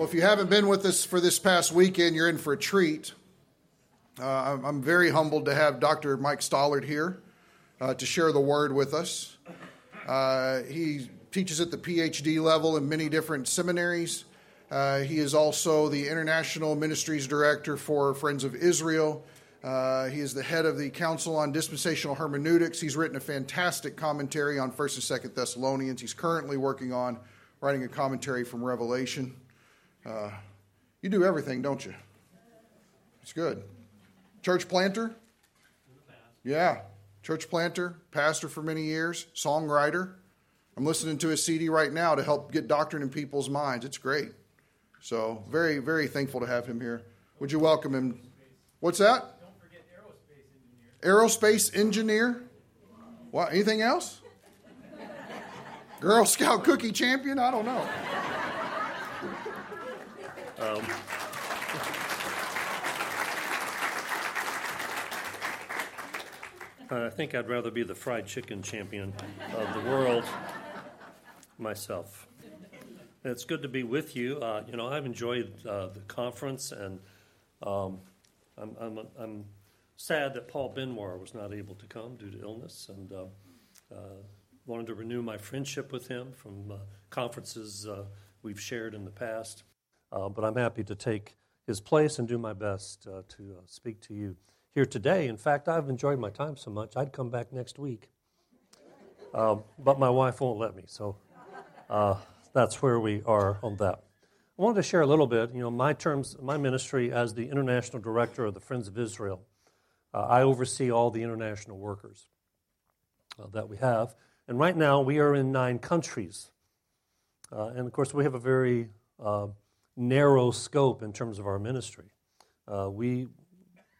Well, if you haven't been with us for this past weekend, you're in for a treat. Uh, I'm very humbled to have Dr. Mike Stallard here uh, to share the word with us. Uh, he teaches at the PhD level in many different seminaries. Uh, he is also the International Ministries Director for Friends of Israel. Uh, he is the head of the Council on Dispensational Hermeneutics. He's written a fantastic commentary on 1st and 2nd Thessalonians. He's currently working on writing a commentary from Revelation. Uh, you do everything, don't you? It's good. Church planter? Yeah. Church planter, pastor for many years, songwriter. I'm listening to his CD right now to help get doctrine in people's minds. It's great. So, very, very thankful to have him here. Would you welcome him? What's that? Aerospace engineer. What? Anything else? Girl Scout cookie champion? I don't know. Um, I think I'd rather be the fried chicken champion of the world myself. It's good to be with you. Uh, you know, I've enjoyed uh, the conference, and um, I'm, I'm, I'm, sad that Paul Benware was not able to come due to illness, and uh, uh wanted to renew my friendship with him from uh, conferences uh, we've shared in the past. But I'm happy to take his place and do my best to speak to you here today. In fact, I've enjoyed my time so much, I'd come back next week. Um, but my wife won't let me, so uh, that's where we are on that. I wanted to share a little bit, you know, my terms, my ministry as the international director of the Friends of Israel. Uh, I oversee all the international workers uh, that we have. And right now, we are in nine countries. Uh, and of course, we have a very uh, narrow scope in terms of our ministry. Uh, we,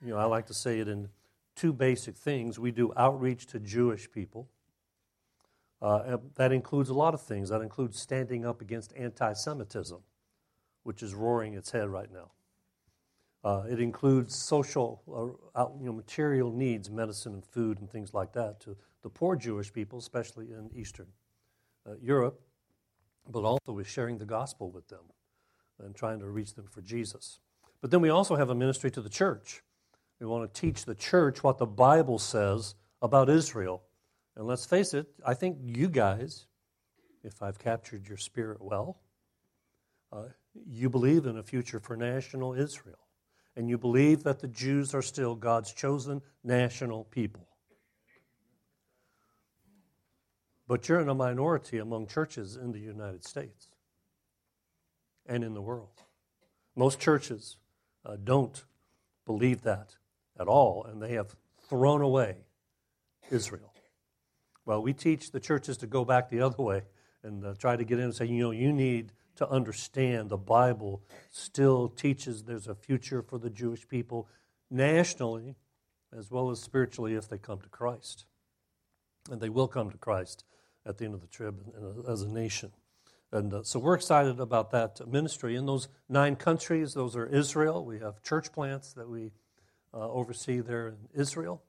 you know, I like to say it in two basic things. We do outreach to Jewish people. Uh, that includes a lot of things. That includes standing up against anti Semitism, which is roaring its head right now. Uh, it includes social, uh, you know, material needs, medicine and food and things like that to the poor Jewish people, especially in Eastern uh, Europe, but also with sharing the gospel with them and trying to reach them for Jesus. But then we also have a ministry to the church. We want to teach the church what the Bible says about Israel. And let's face it, I think you guys, if I've captured your spirit well, uh, you believe in a future for national Israel. And you believe that the Jews are still God's chosen national people. But you're in a minority among churches in the United States and in the world. Most churches uh, don't believe that at all, and they have thrown away Israel. Well, we teach the churches to go back the other way and uh, try to get in and say, you know, you need to understand the Bible still teaches there's a future for the Jewish people nationally as well as spiritually if they come to Christ. And they will come to Christ at the end of the trib as a nation. And uh, so we're excited about that ministry. In those nine countries, those are Israel. We have church plants that we uh, oversee there in Israel.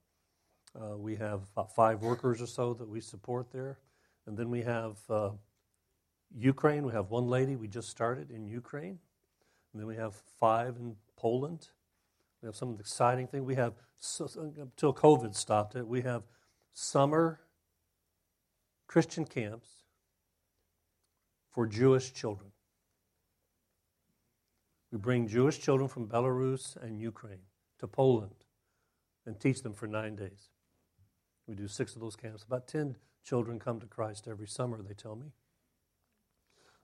Uh, we have about five workers or so that we support there. And then we have uh, Ukraine. We have one lady we just started in Ukraine. And then we have five in Poland. We have some exciting thing. We have, so, until COVID stopped it, we have summer Christian camps for Jewish children. We bring Jewish children from Belarus and Ukraine to Poland and teach them for nine days. We do six of those camps. About 10 children come to Christ every summer, they tell me.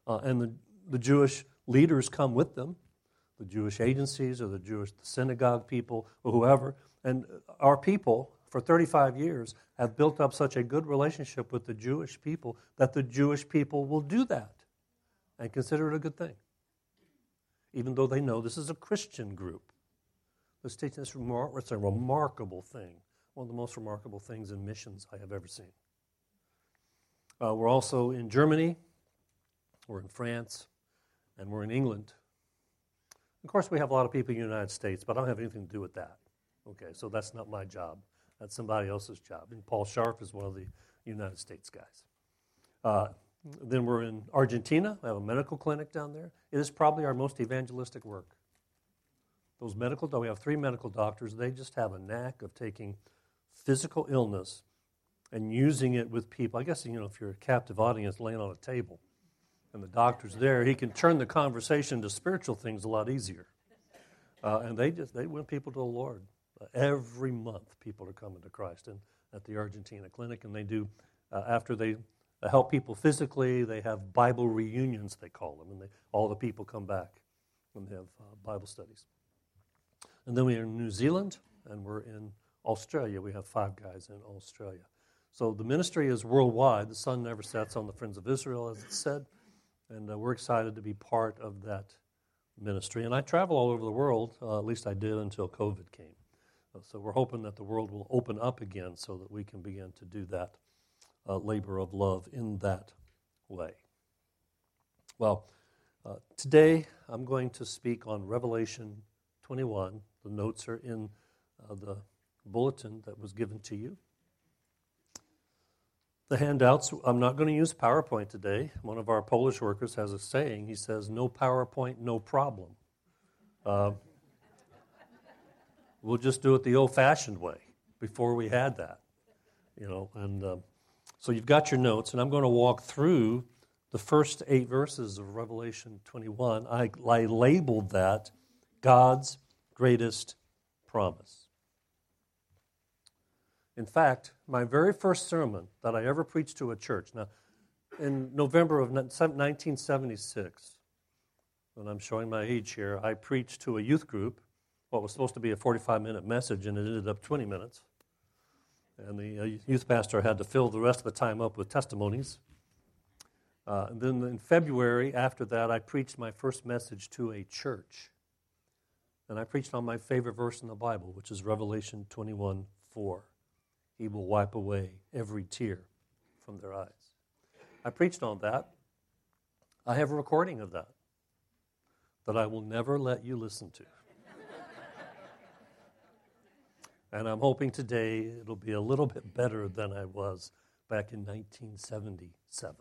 Uh, and the, the Jewish leaders come with them, the Jewish agencies or the Jewish the synagogue people or whoever. And our people, for 35 years, have built up such a good relationship with the Jewish people that the Jewish people will do that and consider it a good thing, even though they know this is a Christian group. Let's take this remar- it's a remarkable thing, one of the most remarkable things in missions I have ever seen. Uh, we're also in Germany, we're in France, and we're in England. Of course, we have a lot of people in the United States, but I don't have anything to do with that. Okay, so that's not my job. That's somebody else's job. And Paul Sharp is one of the United States guys. Uh, then we're in Argentina. We have a medical clinic down there. It is probably our most evangelistic work. Those medical, we have three medical doctors. They just have a knack of taking physical illness and using it with people. I guess, you know, if you're a captive audience laying on a table and the doctor's there, he can turn the conversation to spiritual things a lot easier. Uh, and they just, they win people to the Lord. Uh, every month, people are coming to Christ and at the Argentina clinic, and they do, uh, after they uh, help people physically, they have Bible reunions, they call them, and they, all the people come back and they have uh, Bible studies. And then we're in New Zealand, and we're in Australia. We have five guys in Australia. So the ministry is worldwide. The sun never sets on the Friends of Israel, as it said. And uh, we're excited to be part of that ministry. And I travel all over the world, uh, at least I did until COVID came. So we're hoping that the world will open up again so that we can begin to do that uh, labor of love in that way. Well, uh, today I'm going to speak on Revelation 21. The notes are in uh, the bulletin that was given to you the handouts. I'm not going to use PowerPoint today. One of our Polish workers has a saying. He says, No PowerPoint, no problem. Uh, we'll just do it the old fashioned way before we had that. You know, and uh, so you've got your notes, and I'm going to walk through the first eight verses of Revelation 21. I, I labeled that God's greatest promise. In fact, my very first sermon that I ever preached to a church, now, in November of 1976, when I'm showing my age here, I preached to a youth group what was supposed to be a 45 minute message, and it ended up 20 minutes. And the uh, youth pastor had to fill the rest of the time up with testimonies. Uh, then in February, after that, I preached my first message to a church. And I preached on my favorite verse in the Bible, which is Revelation 21 4. He will wipe away every tear from their eyes. I preached on that. I have a recording of that that I will never let you listen to. And I'm hoping today it'll be a little bit better than I was back in 1977.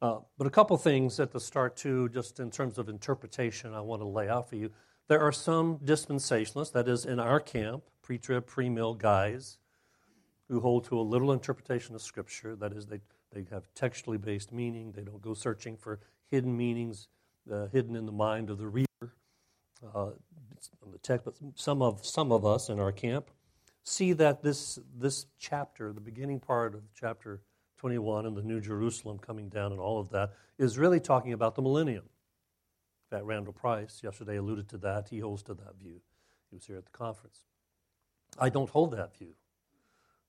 Uh, but a couple things at the start, too, just in terms of interpretation, I want to lay out for you. There are some dispensationalists, that is, in our camp, pre trib, pre mill guys who hold to a literal interpretation of Scripture. That is, they, they have textually based meaning, they don't go searching for hidden meanings uh, hidden in the mind of the reader. Uh, the text, but some of, some of us in our camp see that this, this chapter, the beginning part of chapter 21 and the New Jerusalem coming down and all of that, is really talking about the millennium. In fact, Randall Price yesterday alluded to that. He holds to that view. He was here at the conference. I don't hold that view.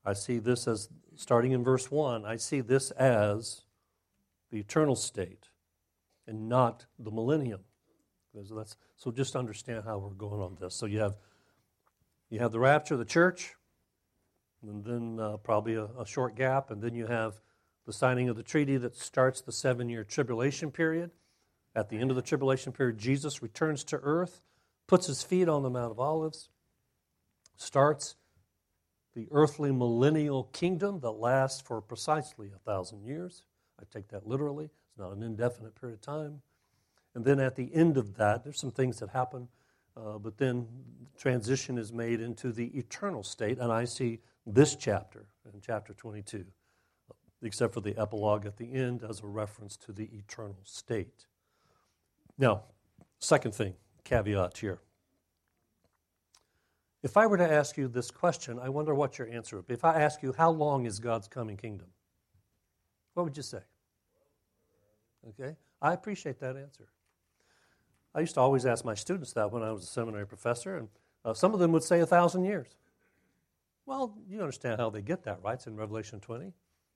I see this as, starting in verse 1, I see this as the eternal state and not the millennium. So, that's, so just understand how we're going on this. So you have, you have the rapture of the church, and then uh, probably a, a short gap, and then you have the signing of the treaty that starts the seven year tribulation period. At the end of the tribulation period, Jesus returns to earth, puts his feet on the Mount of Olives, starts the earthly millennial kingdom that lasts for precisely a thousand years. I take that literally. It's not an indefinite period of time. And then at the end of that, there's some things that happen, uh, but then transition is made into the eternal state. And I see this chapter, in chapter 22, except for the epilogue at the end, as a reference to the eternal state. Now, second thing, caveat here. If I were to ask you this question, I wonder what your answer would be. If I ask you, how long is God's coming kingdom? What would you say? Okay? I appreciate that answer. I used to always ask my students that when I was a seminary professor, and uh, some of them would say a thousand years. Well, you understand how they get that, right? It's in Revelation 20.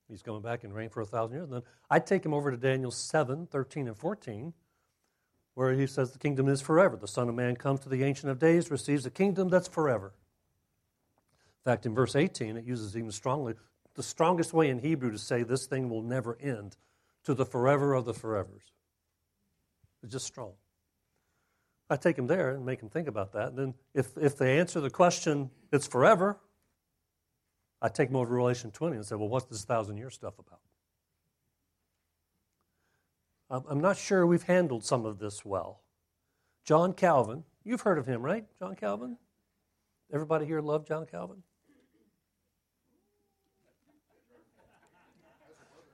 He's coming back and reign for a thousand years. And then I'd take him over to Daniel 7, 13, and 14 where he says the kingdom is forever. The Son of Man comes to the Ancient of Days, receives a kingdom that's forever. In fact, in verse 18, it uses even strongly the strongest way in Hebrew to say this thing will never end to the forever of the forevers. It's just strong. I take them there and make them think about that. And then if, if they answer the question, it's forever, I take them over to Revelation 20 and say, well, what's this thousand year stuff about? I'm not sure we've handled some of this well. John Calvin, you've heard of him, right? John Calvin? Everybody here love John Calvin?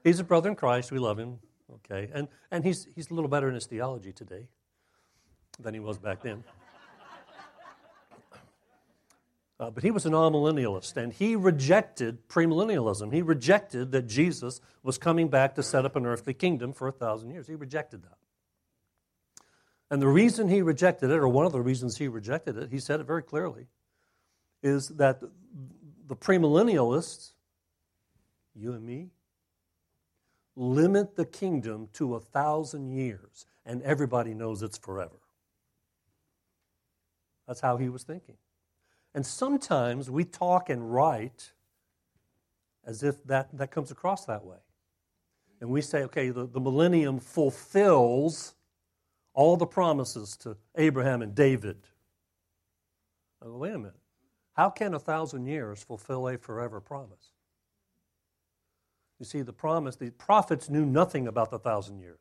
He's a brother in Christ. We love him. Okay. And, and he's, he's a little better in his theology today than he was back then. Uh, but he was an amillennialist, and he rejected premillennialism. He rejected that Jesus was coming back to set up an earthly kingdom for a thousand years. He rejected that. And the reason he rejected it, or one of the reasons he rejected it, he said it very clearly, is that the premillennialists, you and me, limit the kingdom to a thousand years, and everybody knows it's forever. That's how he was thinking. And sometimes we talk and write as if that, that comes across that way. And we say, okay, the, the millennium fulfills all the promises to Abraham and David. Wait a minute. How can a thousand years fulfill a forever promise? You see, the promise, the prophets knew nothing about the thousand years.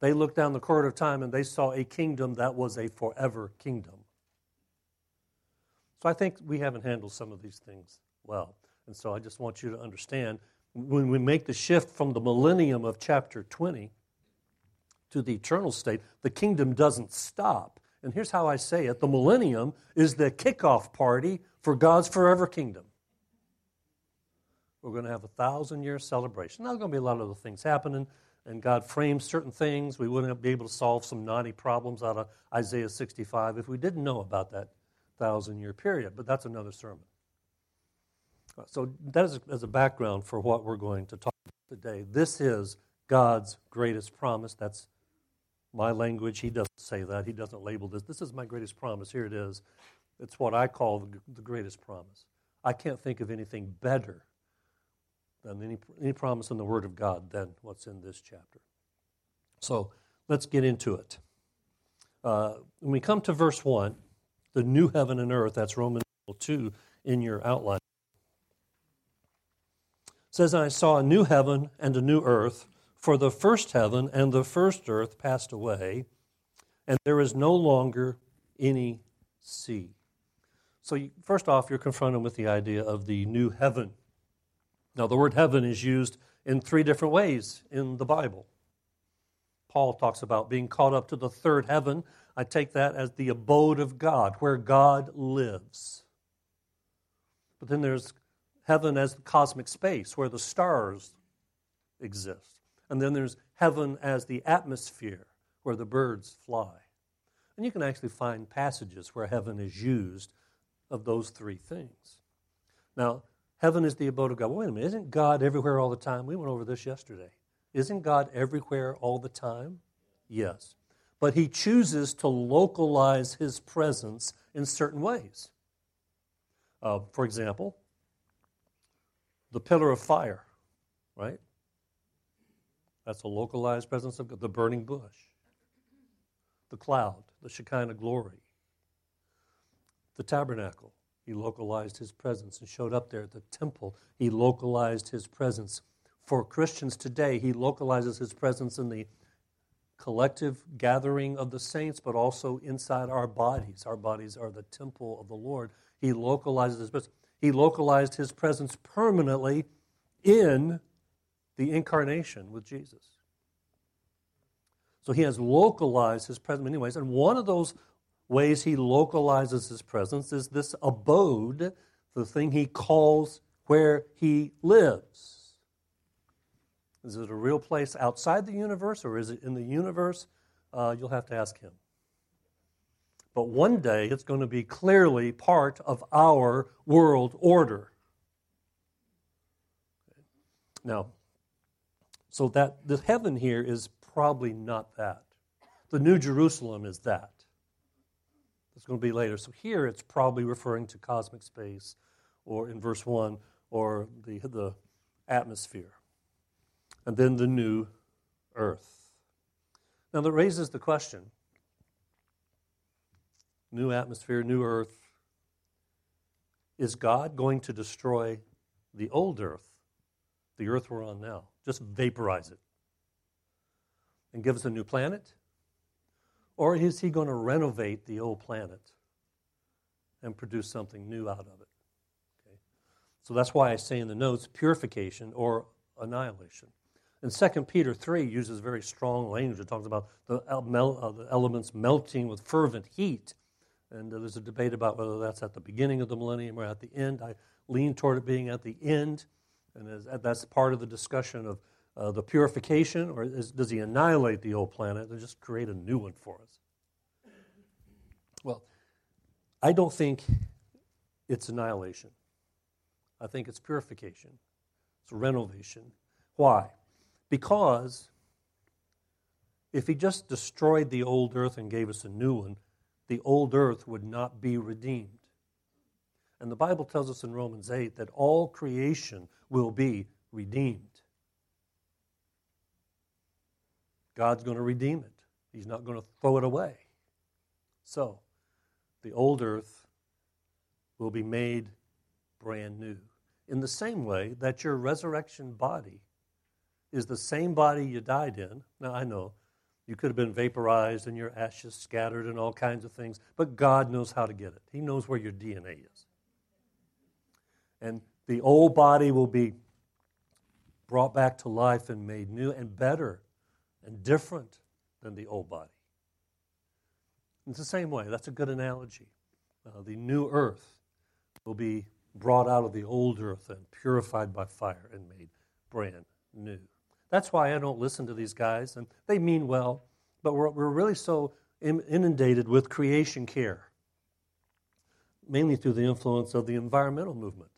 They looked down the corridor of time and they saw a kingdom that was a forever kingdom. So I think we haven't handled some of these things well. And so I just want you to understand when we make the shift from the millennium of chapter 20 to the eternal state, the kingdom doesn't stop. And here's how I say it the millennium is the kickoff party for God's forever kingdom. We're going to have a thousand year celebration. Now, there's going to be a lot of other things happening, and God frames certain things. We wouldn't be able to solve some knotty problems out of Isaiah 65 if we didn't know about that thousand year period, but that's another sermon. So, that is as a background for what we're going to talk about today. This is God's greatest promise. That's my language. He doesn't say that. He doesn't label this. This is my greatest promise. Here it is. It's what I call the, the greatest promise. I can't think of anything better than any, any promise in the Word of God than what's in this chapter. So let's get into it. Uh, when we come to verse 1, the new heaven and earth, that's Romans 2 in your outline. It says, I saw a new heaven and a new earth, for the first heaven and the first earth passed away, and there is no longer any sea. So, you, first off, you're confronted with the idea of the new heaven. Now, the word heaven is used in three different ways in the Bible. Paul talks about being caught up to the third heaven. I take that as the abode of God, where God lives. But then there's heaven as the cosmic space, where the stars exist. And then there's heaven as the atmosphere, where the birds fly. And you can actually find passages where heaven is used of those three things. Now, heaven is the abode of God. Wait a minute, isn't God everywhere all the time? We went over this yesterday. Isn't God everywhere all the time? Yes but he chooses to localize his presence in certain ways. Uh, for example, the pillar of fire, right? That's a localized presence of God. The burning bush, the cloud, the Shekinah glory, the tabernacle. He localized his presence and showed up there at the temple. He localized his presence. For Christians today, he localizes his presence in the collective gathering of the saints, but also inside our bodies. Our bodies are the temple of the Lord. He localizes his presence. He localized his presence permanently in the incarnation with Jesus. So he has localized his presence in many ways. And one of those ways he localizes his presence is this abode, the thing he calls where he lives. Is it a real place outside the universe or is it in the universe? Uh, you'll have to ask him. But one day it's going to be clearly part of our world order. Now, so that the heaven here is probably not that. The New Jerusalem is that. It's going to be later. So here it's probably referring to cosmic space, or in verse 1, or the, the atmosphere and then the new earth. Now, that raises the question new atmosphere, new earth. Is God going to destroy the old earth, the earth we're on now? Just vaporize it? and give us a new planet? Or is he going to renovate the old planet and produce something new out of it? Okay. So that's why I say in the notes purification or annihilation. And 2 Peter 3 uses very strong language. It talks about the, uh, elements melting with fervent heat. And uh, there's a debate about whether that's at the beginning of the millennium or at the end. I lean toward it being at the end. And as, that's part of the discussion of uh, the purification, or is, does he annihilate the old planet and just create a new one for us? Well, I don't think it's annihilation. I think it's purification, it's renovation. Why? Because if he just destroyed the old earth and gave us a new one, the old earth would not be redeemed. And the Bible tells us in Romans 8 that all creation will be redeemed. God's going to redeem it, He's not going to throw it away. So, the old earth will be made brand new. In the same way that your resurrection body is the same body you died in. Now, I know you could have been vaporized and your ashes scattered and all kinds of things, but God knows how to get it. He knows where your DNA is. And the old body will be brought back to life and made new and better and different than the old body. It's the same way. That's a good analogy. Uh, the new earth will be brought out of the old earth and purified by fire and made brand new. That's why I don't listen to these guys, and they mean well, but we're, we're really so inundated with creation care, mainly through the influence of the environmental movement,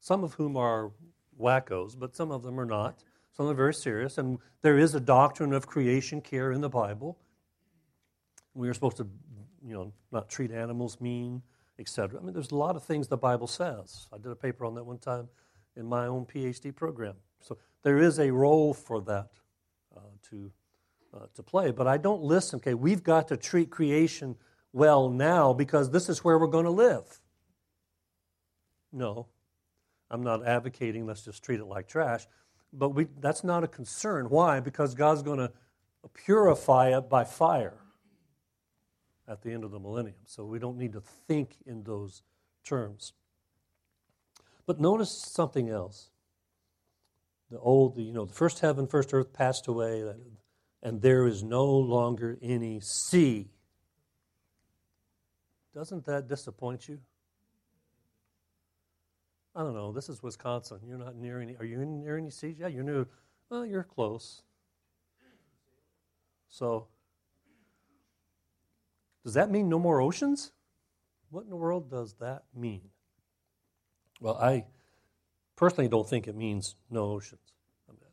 some of whom are wackos, but some of them are not. Some are very serious, and there is a doctrine of creation care in the Bible. We are supposed to, you know, not treat animals mean, etc. I mean, there's a lot of things the Bible says. I did a paper on that one time in my own PhD program. So there is a role for that uh, to, uh, to play. But I don't listen. Okay, we've got to treat creation well now because this is where we're going to live. No, I'm not advocating let's just treat it like trash. But we, that's not a concern. Why? Because God's going to purify it by fire at the end of the millennium. So we don't need to think in those terms. But notice something else. The old, you know, the first heaven, first earth passed away, and there is no longer any sea. Doesn't that disappoint you? I don't know. This is Wisconsin. You're not near any. Are you near any seas? Yeah, you're near. Well, you're close. So, does that mean no more oceans? What in the world does that mean? Well, I personally don't think it means no oceans.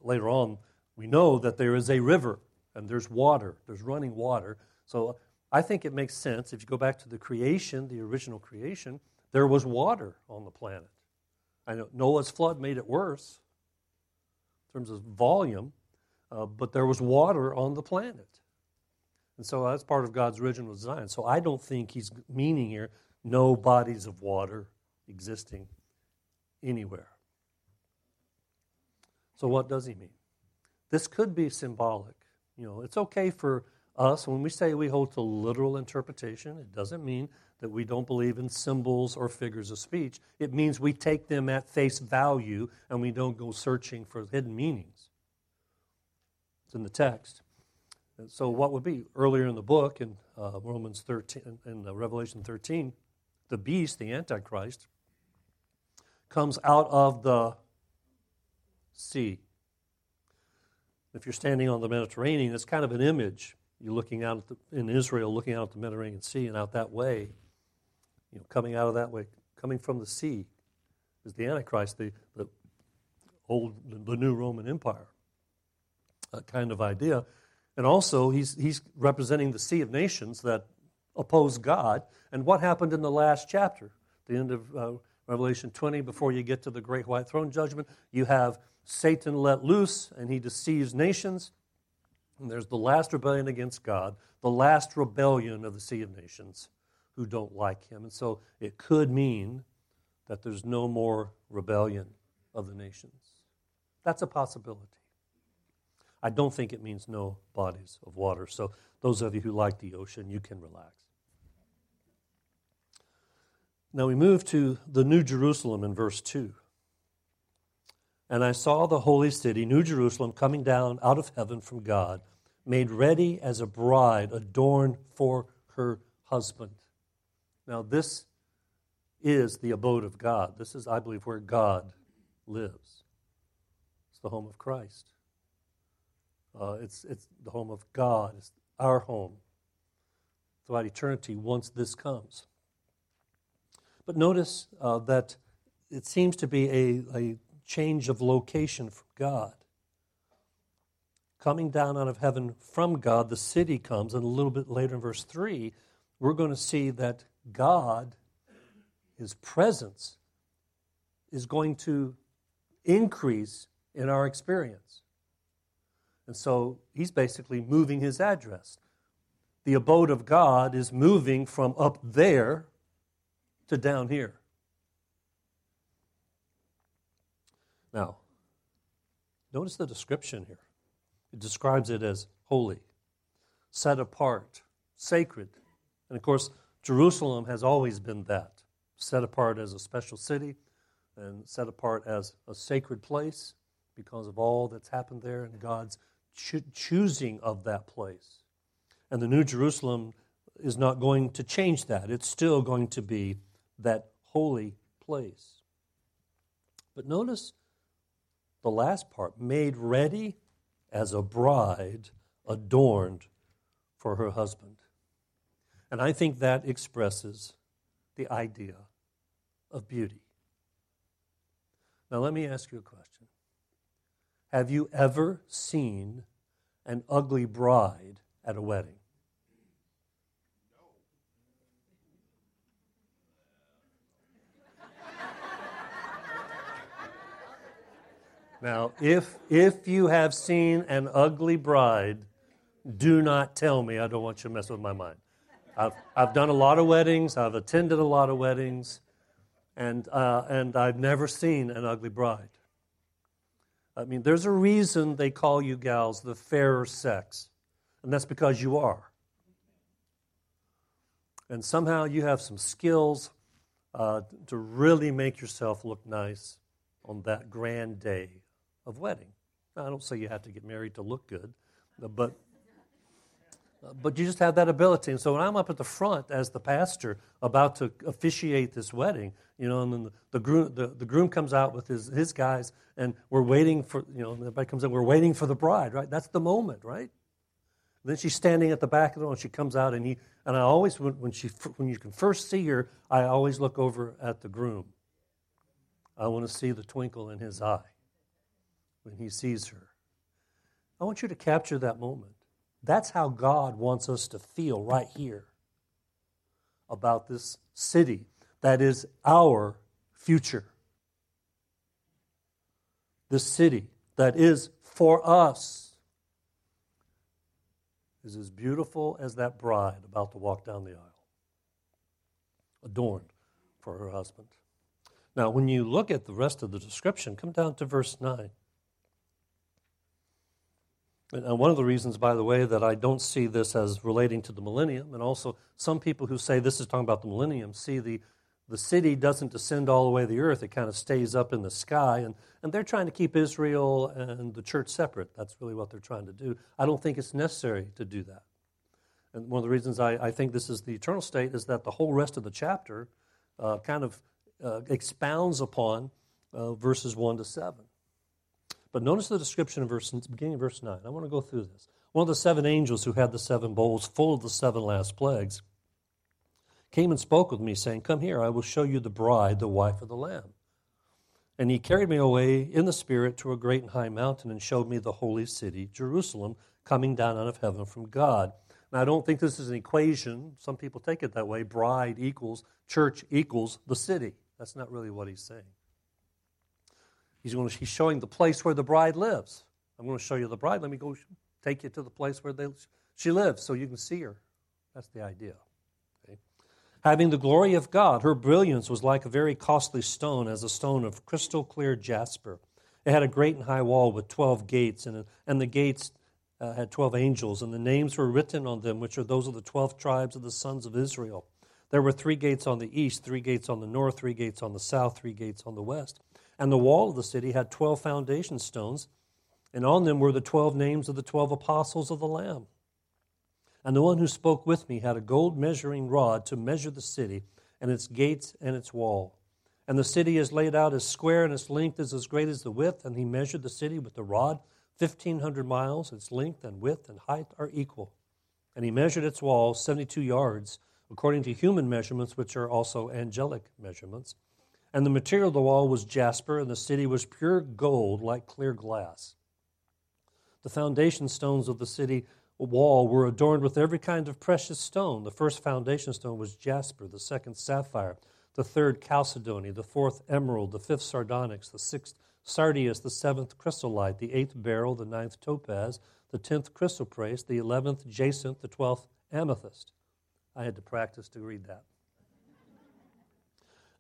Later on, we know that there is a river and there's water, there's running water. So I think it makes sense. If you go back to the creation, the original creation, there was water on the planet. I know Noah's flood made it worse in terms of volume, uh, but there was water on the planet. And so that's part of God's original design. So I don't think he's meaning here no bodies of water existing anywhere. So, what does he mean? This could be symbolic. You know, it's okay for us, when we say we hold to literal interpretation, it doesn't mean that we don't believe in symbols or figures of speech. It means we take them at face value and we don't go searching for hidden meanings. It's in the text. And so, what would be earlier in the book in uh, Romans 13 in uh, Revelation 13, the beast, the Antichrist, comes out of the sea. If you're standing on the Mediterranean, it's kind of an image. You're looking out the, in Israel, looking out at the Mediterranean Sea and out that way, you know, coming out of that way, coming from the sea, is the Antichrist, the, the old, the new Roman Empire a kind of idea. And also, he's, he's representing the sea of nations that oppose God. And what happened in the last chapter, the end of uh, Revelation 20, before you get to the great white throne judgment, you have Satan let loose and he deceives nations. And there's the last rebellion against God, the last rebellion of the Sea of Nations who don't like him. And so it could mean that there's no more rebellion of the nations. That's a possibility. I don't think it means no bodies of water. So, those of you who like the ocean, you can relax. Now we move to the New Jerusalem in verse 2. And I saw the holy city, New Jerusalem, coming down out of heaven from God, made ready as a bride adorned for her husband. Now, this is the abode of God. This is, I believe, where God lives. It's the home of Christ. Uh, it's, it's the home of God. It's our home throughout eternity once this comes. But notice uh, that it seems to be a, a change of location from God. Coming down out of heaven from God, the city comes, and a little bit later in verse 3, we're going to see that God, His presence, is going to increase in our experience. And so he's basically moving his address. The abode of God is moving from up there to down here. Now, notice the description here. It describes it as holy, set apart, sacred. And of course, Jerusalem has always been that set apart as a special city and set apart as a sacred place because of all that's happened there and God's cho- choosing of that place. And the New Jerusalem is not going to change that. It's still going to be that holy place. But notice the last part made ready as a bride adorned for her husband. And I think that expresses the idea of beauty. Now, let me ask you a question Have you ever seen an ugly bride at a wedding? Now, if, if you have seen an ugly bride, do not tell me. I don't want you to mess with my mind. I've, I've done a lot of weddings, I've attended a lot of weddings, and, uh, and I've never seen an ugly bride. I mean, there's a reason they call you gals the fairer sex, and that's because you are. And somehow you have some skills uh, to really make yourself look nice on that grand day of wedding. Now, I don't say you have to get married to look good, uh, but uh, but you just have that ability. And so when I'm up at the front as the pastor about to officiate this wedding, you know, and then the, the groom the, the groom comes out with his his guys, and we're waiting for you know, everybody comes in, we're waiting for the bride, right? That's the moment, right? Then she's standing at the back of the room, and she comes out, and he and I always when she when you can first see her, I always look over at the groom. I want to see the twinkle in his eye when he sees her. I want you to capture that moment. That's how God wants us to feel right here about this city that is our future. This city that is for us is as beautiful as that bride about to walk down the aisle, adorned for her husband. Now, when you look at the rest of the description, come down to verse 9. And one of the reasons, by the way, that I don't see this as relating to the millennium, and also some people who say this is talking about the millennium see the, the city doesn't descend all the way to the earth, it kind of stays up in the sky. And, and they're trying to keep Israel and the church separate. That's really what they're trying to do. I don't think it's necessary to do that. And one of the reasons I, I think this is the eternal state is that the whole rest of the chapter uh, kind of uh, expounds upon uh, verses 1 to 7. But notice the description in verse, beginning of verse 9. I want to go through this. One of the seven angels who had the seven bowls full of the seven last plagues came and spoke with me, saying, Come here, I will show you the bride, the wife of the Lamb. And he carried me away in the Spirit to a great and high mountain and showed me the holy city, Jerusalem, coming down out of heaven from God. Now, I don't think this is an equation. Some people take it that way. Bride equals church equals the city. That's not really what he's saying. He's, going to, he's showing the place where the bride lives. I'm going to show you the bride. Let me go take you to the place where they, she lives so you can see her. That's the idea. Okay? Having the glory of God, her brilliance was like a very costly stone, as a stone of crystal clear jasper, It had a great and high wall with 12 gates, and, and the gates uh, had 12 angels, and the names were written on them, which are those of the 12 tribes of the sons of Israel. There were three gates on the east, three gates on the north, three gates on the south, three gates on the west. And the wall of the city had 12 foundation stones, and on them were the 12 names of the 12 apostles of the Lamb. And the one who spoke with me had a gold measuring rod to measure the city and its gates and its wall. And the city is laid out as square, and its length is as great as the width. And he measured the city with the rod, 1,500 miles. Its length and width and height are equal. And he measured its walls 72 yards, according to human measurements, which are also angelic measurements. And the material of the wall was jasper, and the city was pure gold like clear glass. The foundation stones of the city wall were adorned with every kind of precious stone. The first foundation stone was jasper, the second sapphire, the third chalcedony, the fourth emerald, the fifth sardonyx, the sixth sardius, the seventh chrysolite, the eighth beryl, the ninth topaz, the tenth chrysoprase, the eleventh jacinth, the twelfth amethyst. I had to practice to read that.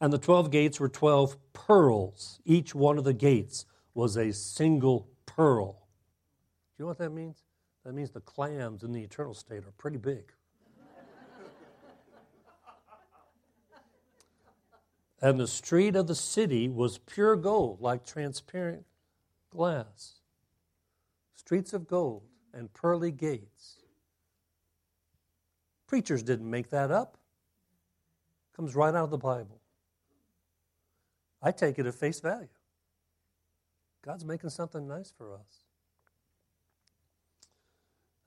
And the twelve gates were twelve pearls. Each one of the gates was a single pearl. Do you know what that means? That means the clams in the eternal state are pretty big. and the street of the city was pure gold, like transparent glass. Streets of gold and pearly gates. Preachers didn't make that up. Comes right out of the Bible. I take it at face value. God's making something nice for us.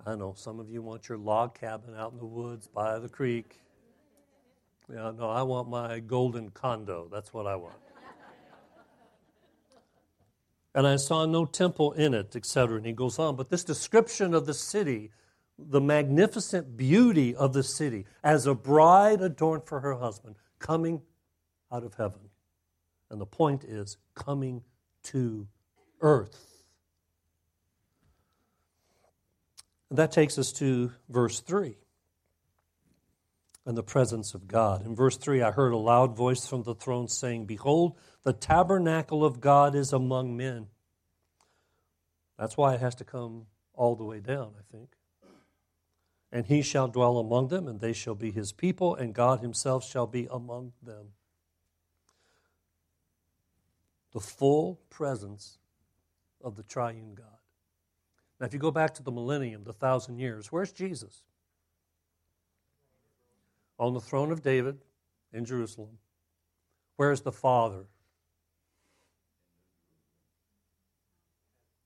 I know some of you want your log cabin out in the woods by the creek. Yeah, no, I want my golden condo. That's what I want. and I saw no temple in it, etc. And he goes on. But this description of the city, the magnificent beauty of the city, as a bride adorned for her husband, coming out of heaven. And the point is, coming to earth. And that takes us to verse 3 and the presence of God. In verse 3, I heard a loud voice from the throne saying, Behold, the tabernacle of God is among men. That's why it has to come all the way down, I think. And he shall dwell among them, and they shall be his people, and God himself shall be among them. The full presence of the triune God. Now, if you go back to the millennium, the thousand years, where's Jesus? On the throne of David in Jerusalem. Where's the Father?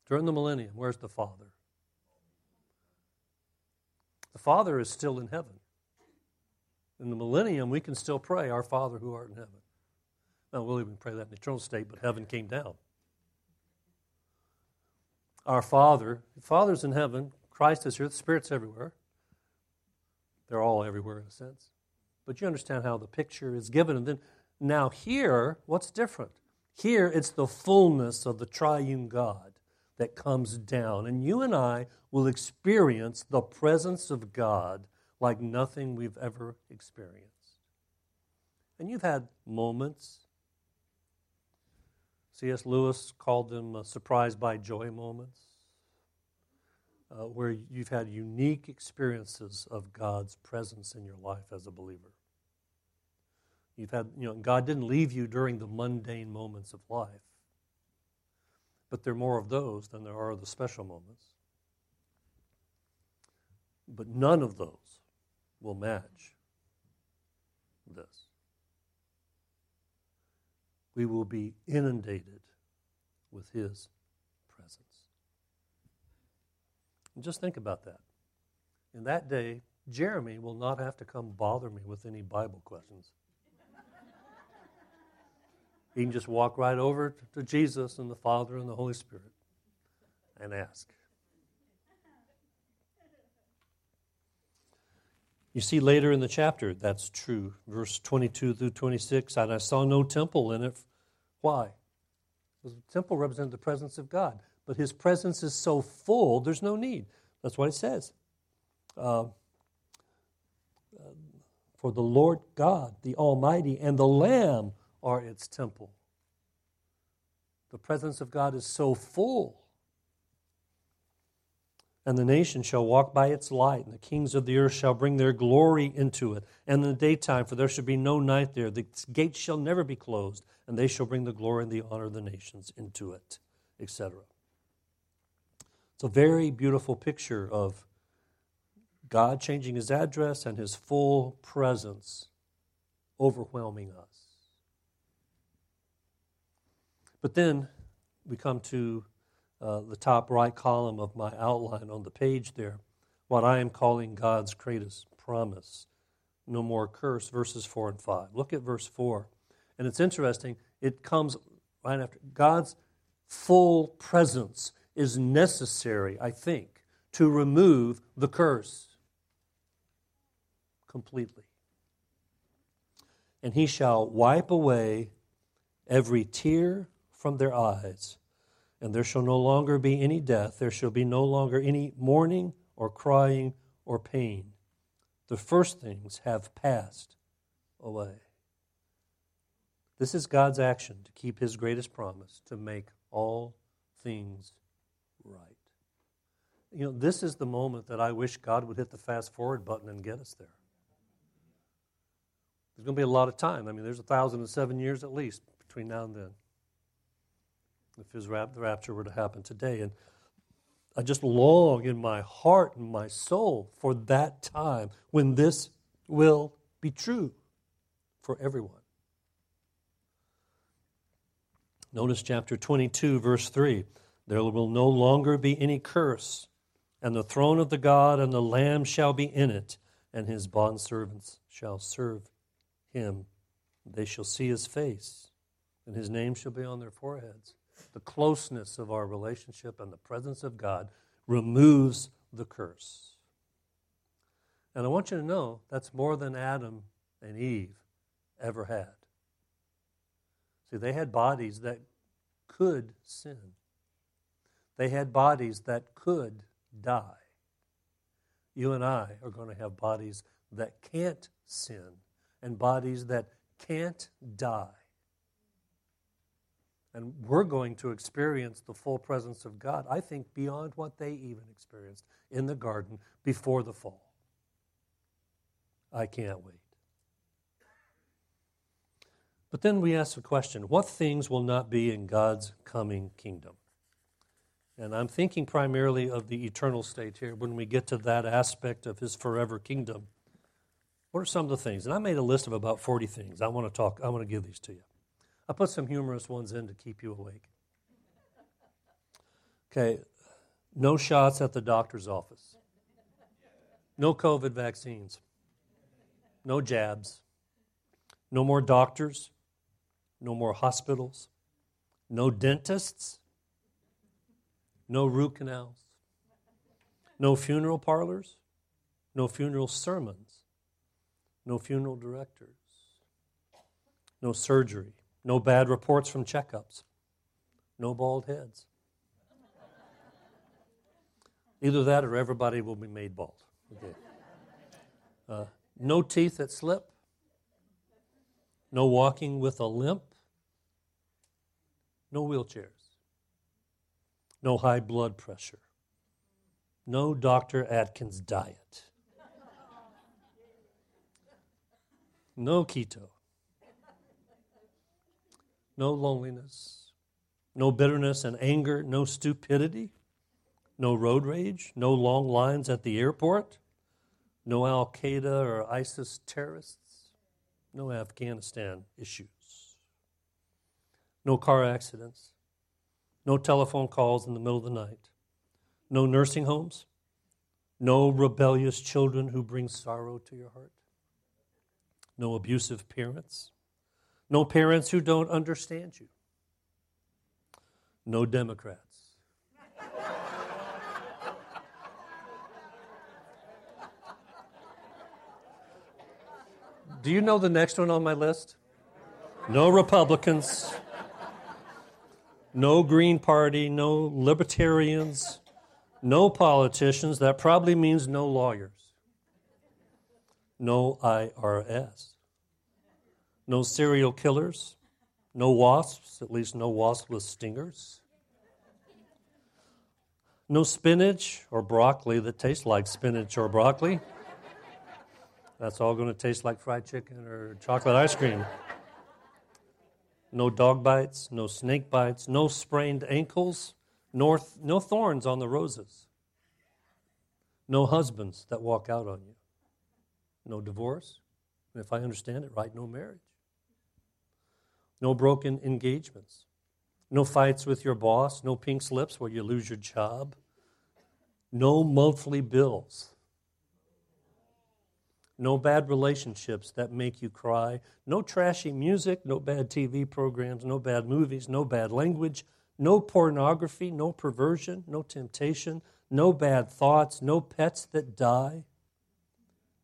During the millennium, where's the Father? The Father is still in heaven. In the millennium, we can still pray, Our Father who art in heaven. Now, we'll even pray that in eternal state, but heaven came down our Father. The Father's in heaven. Christ is here. The Spirit's everywhere. They're all everywhere in a sense. But you understand how the picture is given. And then now here, what's different? Here, it's the fullness of the triune God that comes down. And you and I will experience the presence of God like nothing we've ever experienced. And you've had moments C.S. Lewis called them uh, surprise by joy moments, uh, where you've had unique experiences of God's presence in your life as a believer. You've had, you know, God didn't leave you during the mundane moments of life, but there are more of those than there are the special moments. But none of those will match this we will be inundated with His presence. And just think about that. In that day, Jeremy will not have to come bother me with any Bible questions. he can just walk right over to Jesus and the Father and the Holy Spirit and ask. You see later in the chapter that's true. Verse 22 through 26, and I saw no temple in it. Why? The temple represented the presence of God. But his presence is so full, there's no need. That's what it says. Uh, for the Lord God, the Almighty, and the Lamb are its temple. The presence of God is so full. And the nation shall walk by its light, and the kings of the earth shall bring their glory into it. And in the daytime, for there shall be no night there, the gates shall never be closed, and they shall bring the glory and the honor of the nations into it, etc. It's a very beautiful picture of God changing his address and his full presence overwhelming us. But then we come to uh, the top right column of my outline on the page there, what I am calling God's greatest promise. No more curse, verses 4 and 5. Look at verse 4. And it's interesting, it comes right after God's full presence is necessary, I think, to remove the curse completely. And he shall wipe away every tear from their eyes, and there shall no longer be any death, there shall be no longer any mourning or crying or pain. The first things have passed away. This is God's action to keep his greatest promise, to make all things right. You know, this is the moment that I wish God would hit the fast forward button and get us there. There's going to be a lot of time. I mean, there's a thousand and seven years at least between now and then. If his rap- the rapture were to happen today. And I just long in my heart and my soul for that time when this will be true for everyone. Notice chapter 22, verse 3. There will no longer be any curse, and the throne of the God and the Lamb shall be in it, and his bondservants shall serve him. They shall see his face, and his name shall be on their foreheads. The closeness of our relationship and the presence of God removes the curse. And I want you to know that's more than Adam and Eve ever had. See, they had bodies that could sin, they had bodies that could die. You and I are going to have bodies that can't sin and bodies that can't die. And we're going to experience the full presence of God, I think, beyond what they even experienced in the garden before the fall. I can't wait. But then we ask the question what things will not be in God's coming kingdom? And I'm thinking primarily of the eternal state here when we get to that aspect of his forever kingdom. What are some of the things? And I made a list of about 40 things. I want to talk, I want to give these to you. I put some humorous ones in to keep you awake. Okay, no shots at the doctor's office, no COVID vaccines, no jabs, no more doctors, no more hospitals, no dentists, no root canals, no funeral parlors, no funeral sermons, no funeral directors, no surgery, no bad reports from checkups, no bald heads. Either that or everybody will be made bald. Okay. Uh, no teeth that slip, no walking with a limp, no wheelchairs, no high blood pressure, no Dr. Atkins diet. No keto. No loneliness. No bitterness and anger. No stupidity. No road rage. No long lines at the airport. No Al Qaeda or ISIS terrorists. No Afghanistan issues. No car accidents. No telephone calls in the middle of the night. No nursing homes. No rebellious children who bring sorrow to your heart no abusive parents, no parents who don't understand you, no Democrats. Do you know the next one on my list? No Republicans, no Green Party, no libertarians, no politicians. That probably means no lawyers, no IRS no serial killers, No wasps, at least no wasps with stingers. No spinach or broccoli that tastes like spinach or broccoli. That's all going to taste like fried chicken or chocolate ice cream. No dog bites, no snake bites, no sprained ankles, nor th- no thorns on the roses. No husbands that walk out on you. No divorce. And if I understand it right, no marriage. No broken engagements. No fights with your boss. No pink slips where you lose your job. No monthly bills. No bad relationships that make you cry. No trashy music. No bad TV programs. No bad movies. No bad language. No pornography. No perversion. No temptation. No bad thoughts. No pets that die.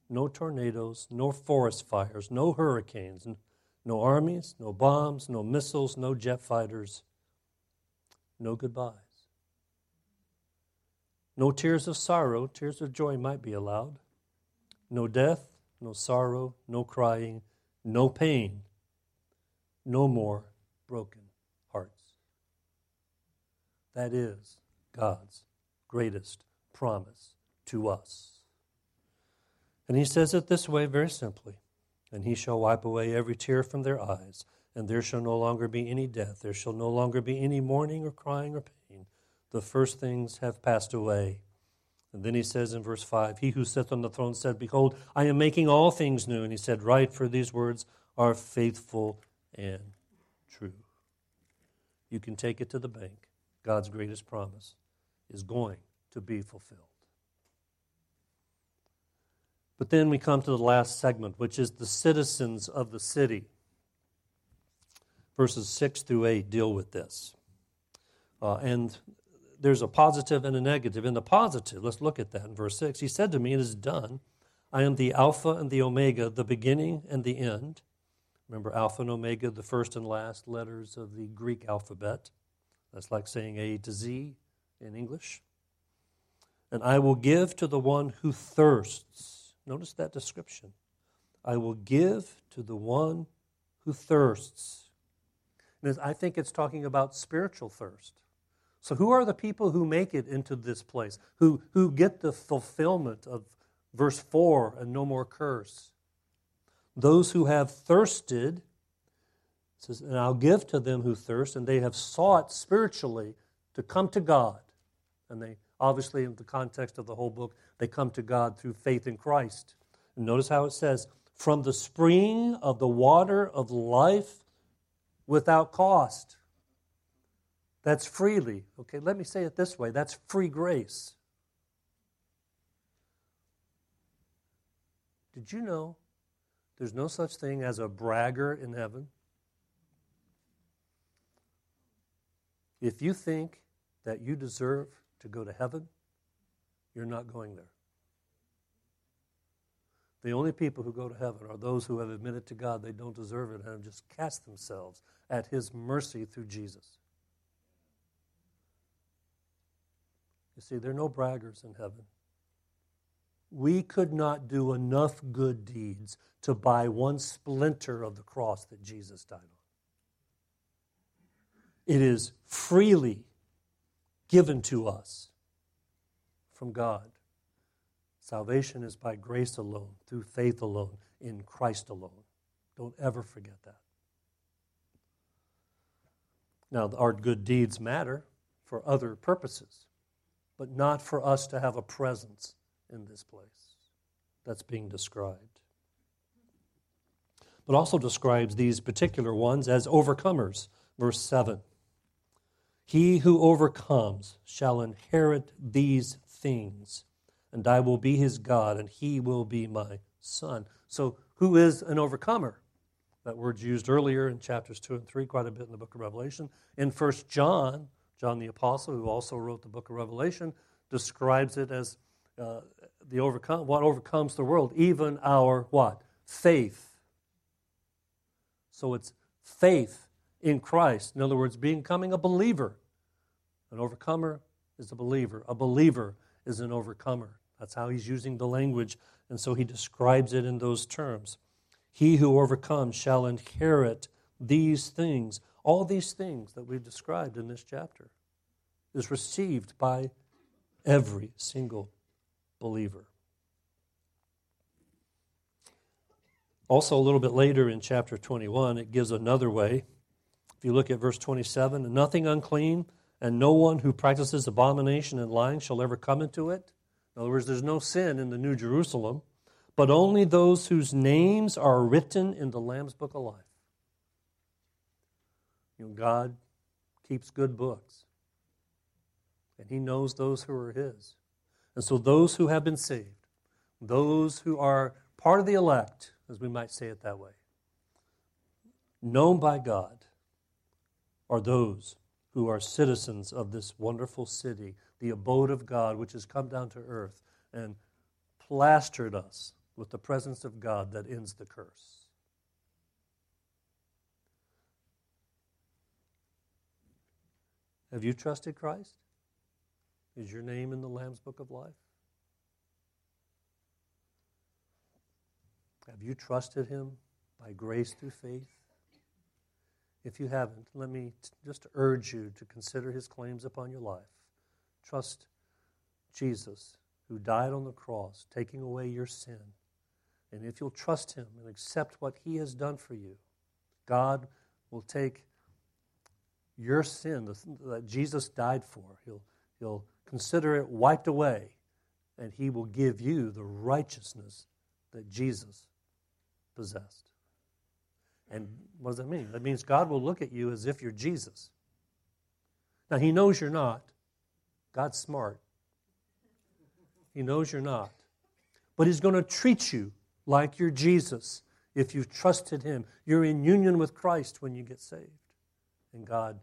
No tornadoes. No forest fires. No hurricanes no armies, no bombs, no missiles, no jet fighters, no goodbyes. No tears of sorrow, tears of joy might be allowed. No death, no sorrow, no crying, no pain, no more broken hearts. That is God's greatest promise to us. And he says it this way very simply and he shall wipe away every tear from their eyes, and there shall no longer be any death, there shall no longer be any mourning or crying or pain. The first things have passed away. And then he says in verse 5 He who sits on the throne said, Behold, I am making all things new. And he said, Write, for these words are faithful and true. You can take it to the bank. God's greatest promise is going to be fulfilled. But then we come to the last segment, which is the citizens of the city. Verses 6 through 8 deal with this. Uh, and there's a positive and a negative. In the positive, let's look at that in verse 6. He said to me, It is done. I am the Alpha and the Omega, the beginning and the end. Remember, Alpha and Omega, the first and last letters of the Greek alphabet. That's like saying A to Z in English. And I will give to the one who thirsts Notice that description. I will give to the one who thirsts. And I think it's talking about spiritual thirst. So, who are the people who make it into this place, who, who get the fulfillment of verse 4 and no more curse? Those who have thirsted, says, and I'll give to them who thirst, and they have sought spiritually to come to God. And they Obviously, in the context of the whole book, they come to God through faith in Christ. And notice how it says, from the spring of the water of life without cost. That's freely. Okay, let me say it this way that's free grace. Did you know there's no such thing as a bragger in heaven? If you think that you deserve to go to heaven, you're not going there. The only people who go to heaven are those who have admitted to God they don't deserve it and have just cast themselves at His mercy through Jesus. You see, there are no braggers in heaven. We could not do enough good deeds to buy one splinter of the cross that Jesus died on. It is freely given to us from God. Salvation is by grace alone, through faith alone, in Christ alone. Don't ever forget that. Now, our good deeds matter for other purposes, but not for us to have a presence in this place that's being described. But also describes these particular ones as overcomers. Verse 7 he who overcomes shall inherit these things, and I will be his God, and he will be my son. So, who is an overcomer? That word's used earlier in chapters 2 and 3, quite a bit in the book of Revelation. In 1 John, John the Apostle, who also wrote the book of Revelation, describes it as uh, the overcome, what overcomes the world, even our what? Faith. So it's faith in Christ. In other words, becoming a believer. An overcomer is a believer. A believer is an overcomer. That's how he's using the language, and so he describes it in those terms. He who overcomes shall inherit these things, all these things that we've described in this chapter, is received by every single believer. Also, a little bit later in chapter 21, it gives another way. If you look at verse 27, nothing unclean and no one who practices abomination and lying shall ever come into it. In other words, there's no sin in the New Jerusalem, but only those whose names are written in the Lamb's Book of Life. You know, God keeps good books, and He knows those who are His. And so, those who have been saved, those who are part of the elect, as we might say it that way, known by God, are those who are citizens of this wonderful city, the abode of God, which has come down to earth and plastered us with the presence of God that ends the curse. Have you trusted Christ? Is your name in the Lamb's Book of Life? Have you trusted Him by grace through faith? If you haven't, let me t- just urge you to consider His claims upon your life. Trust Jesus, who died on the cross, taking away your sin. And if you'll trust Him and accept what He has done for you, God will take your sin that Jesus died for. He'll, he'll consider it wiped away, and He will give you the righteousness that Jesus possessed. And what does that mean? That means God will look at you as if you're Jesus. Now, He knows you're not. God's smart. He knows you're not. But He's going to treat you like you're Jesus if you've trusted Him. You're in union with Christ when you get saved. And God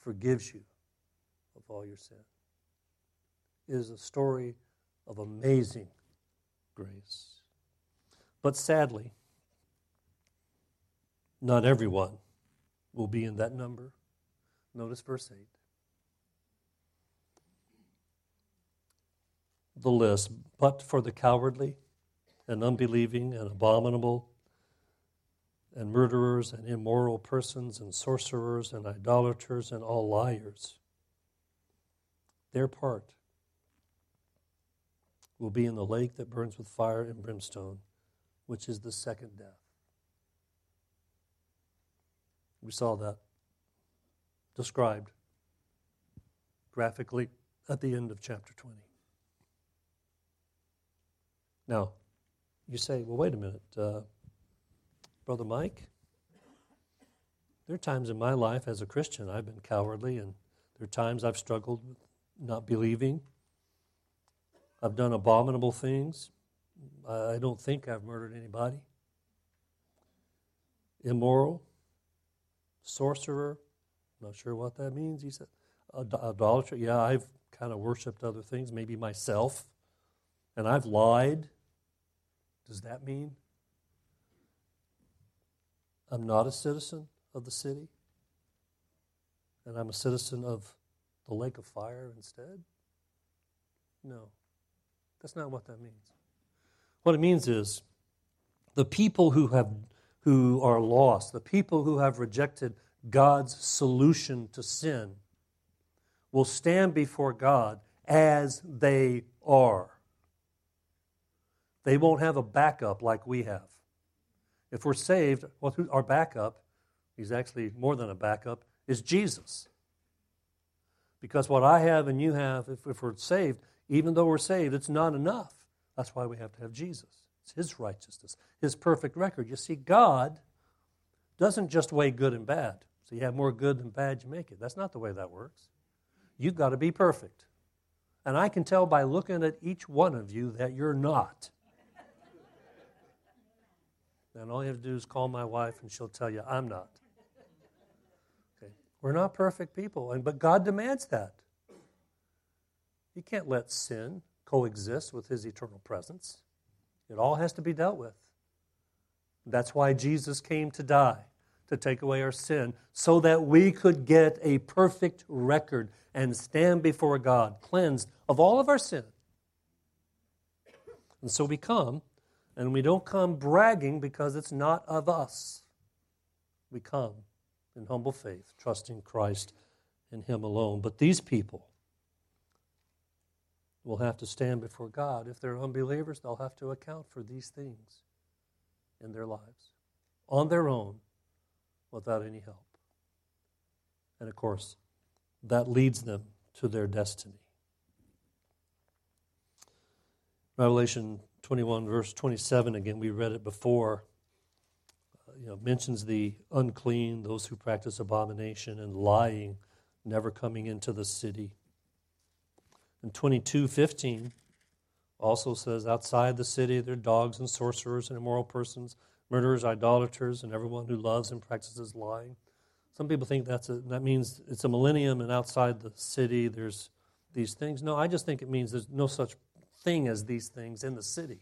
forgives you of all your sin. It is a story of amazing grace. But sadly, not everyone will be in that number. Notice verse 8. The list, but for the cowardly and unbelieving and abominable and murderers and immoral persons and sorcerers and idolaters and all liars. Their part will be in the lake that burns with fire and brimstone, which is the second death. We saw that described graphically at the end of chapter 20. Now, you say, well, wait a minute, uh, Brother Mike. There are times in my life as a Christian I've been cowardly, and there are times I've struggled with not believing. I've done abominable things. I don't think I've murdered anybody. Immoral sorcerer. Not sure what that means. He said, idolater. Yeah, I've kind of worshiped other things, maybe myself, and I've lied. Does that mean I'm not a citizen of the city? And I'm a citizen of the lake of fire instead? No, that's not what that means. What it means is the people who have who are lost, the people who have rejected God's solution to sin, will stand before God as they are. They won't have a backup like we have. If we're saved, well, our backup, he's actually more than a backup, is Jesus. Because what I have and you have, if, if we're saved, even though we're saved, it's not enough. That's why we have to have Jesus. It's His righteousness, His perfect record. You see, God doesn't just weigh good and bad. So you have more good than bad, you make it. That's not the way that works. You've got to be perfect. And I can tell by looking at each one of you that you're not. And all you have to do is call my wife and she'll tell you I'm not. Okay. We're not perfect people, and but God demands that. He can't let sin coexist with his eternal presence. It all has to be dealt with. That's why Jesus came to die, to take away our sin, so that we could get a perfect record and stand before God, cleansed of all of our sin. And so we come, and we don't come bragging because it's not of us. We come in humble faith, trusting Christ and Him alone. But these people will have to stand before God. If they're unbelievers, they'll have to account for these things in their lives on their own without any help. And of course, that leads them to their destiny. Revelation 21, verse 27, again, we read it before, uh, you know, mentions the unclean, those who practice abomination and lying, never coming into the city. And 22:15 also says, outside the city there are dogs and sorcerers and immoral persons, murderers, idolaters, and everyone who loves and practices lying. Some people think that's a, that means it's a millennium and outside the city there's these things. No, I just think it means there's no such thing as these things in the city.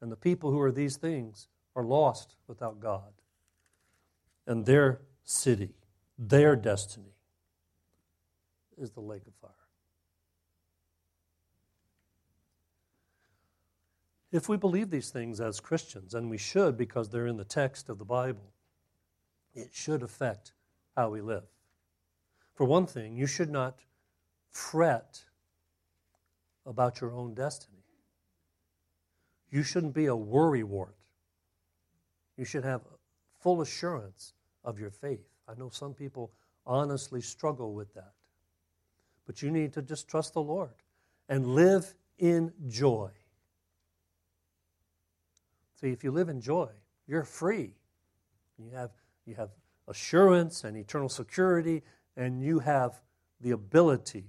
And the people who are these things are lost without God. And their city, their destiny, is the lake of fire. If we believe these things as Christians, and we should because they're in the text of the Bible, it should affect how we live. For one thing, you should not fret about your own destiny. You shouldn't be a worrywart. You should have full assurance of your faith. I know some people honestly struggle with that. But you need to just trust the Lord and live in joy. See, if you live in joy, you're free. You have, you have assurance and eternal security, and you have the ability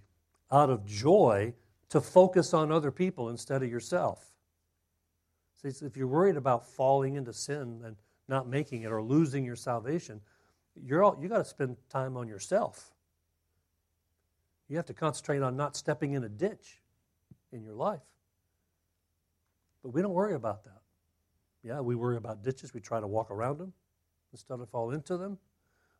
out of joy to focus on other people instead of yourself. See, if you're worried about falling into sin and not making it or losing your salvation, you're all, you got to spend time on yourself. You have to concentrate on not stepping in a ditch in your life. But we don't worry about that. Yeah, we worry about ditches. We try to walk around them instead of fall into them.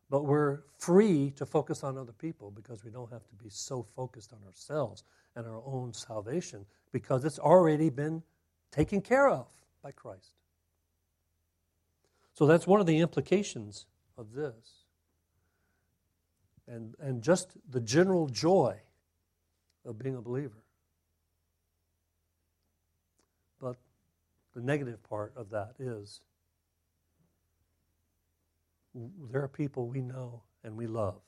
But we're free to focus on other people because we don't have to be so focused on ourselves and our own salvation because it's already been taken care of by Christ. So that's one of the implications of this. And, and just the general joy of being a believer. But the negative part of that is there are people we know and we love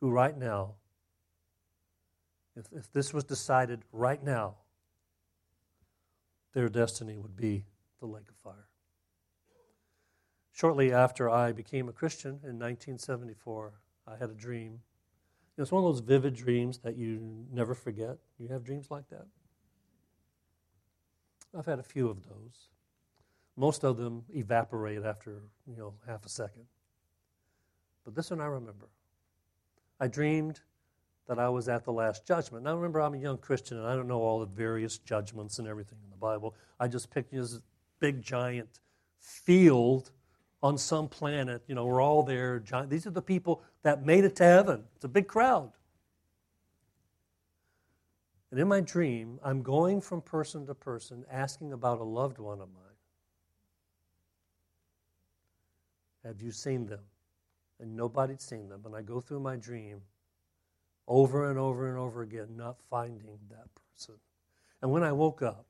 who right now, if, if this was decided right now, their destiny would be the lake of fire. Shortly after I became a Christian in 1974, I had a dream. It's one of those vivid dreams that you never forget. You have dreams like that? I've had a few of those. Most of them evaporate after, you know, half a second. But this one I remember. I dreamed that I was at the last judgment. Now remember I'm a young Christian and I don't know all the various judgments and everything in the Bible. I just picked this big giant field on some planet. You know, we're all there. These are the people that made it to heaven. It's a big crowd. And in my dream, I'm going from person to person asking about a loved one of mine. Have you seen them? And nobody'd seen them. And I go through my dream over and over and over again, not finding that person. And when I woke up,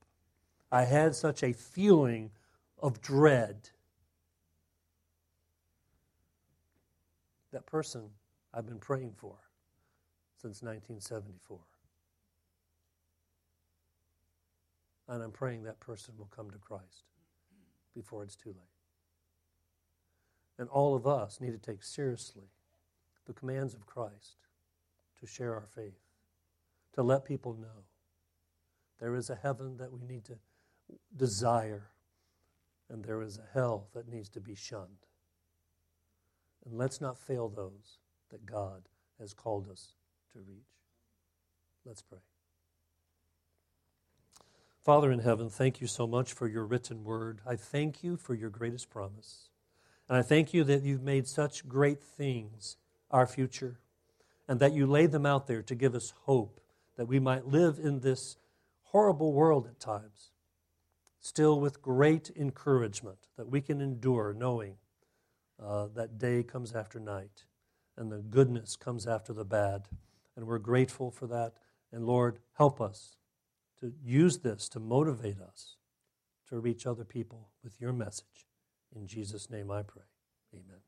I had such a feeling of dread. That person I've been praying for since 1974. And I'm praying that person will come to Christ before it's too late. And all of us need to take seriously the commands of Christ to share our faith, to let people know there is a heaven that we need to desire, and there is a hell that needs to be shunned. And let's not fail those that God has called us to reach. Let's pray. Father in heaven, thank you so much for your written word. I thank you for your greatest promise. And I thank you that you've made such great things our future and that you laid them out there to give us hope that we might live in this horrible world at times, still with great encouragement that we can endure knowing uh, that day comes after night, and the goodness comes after the bad. And we're grateful for that. And Lord, help us to use this to motivate us to reach other people with your message. In Jesus' name I pray. Amen.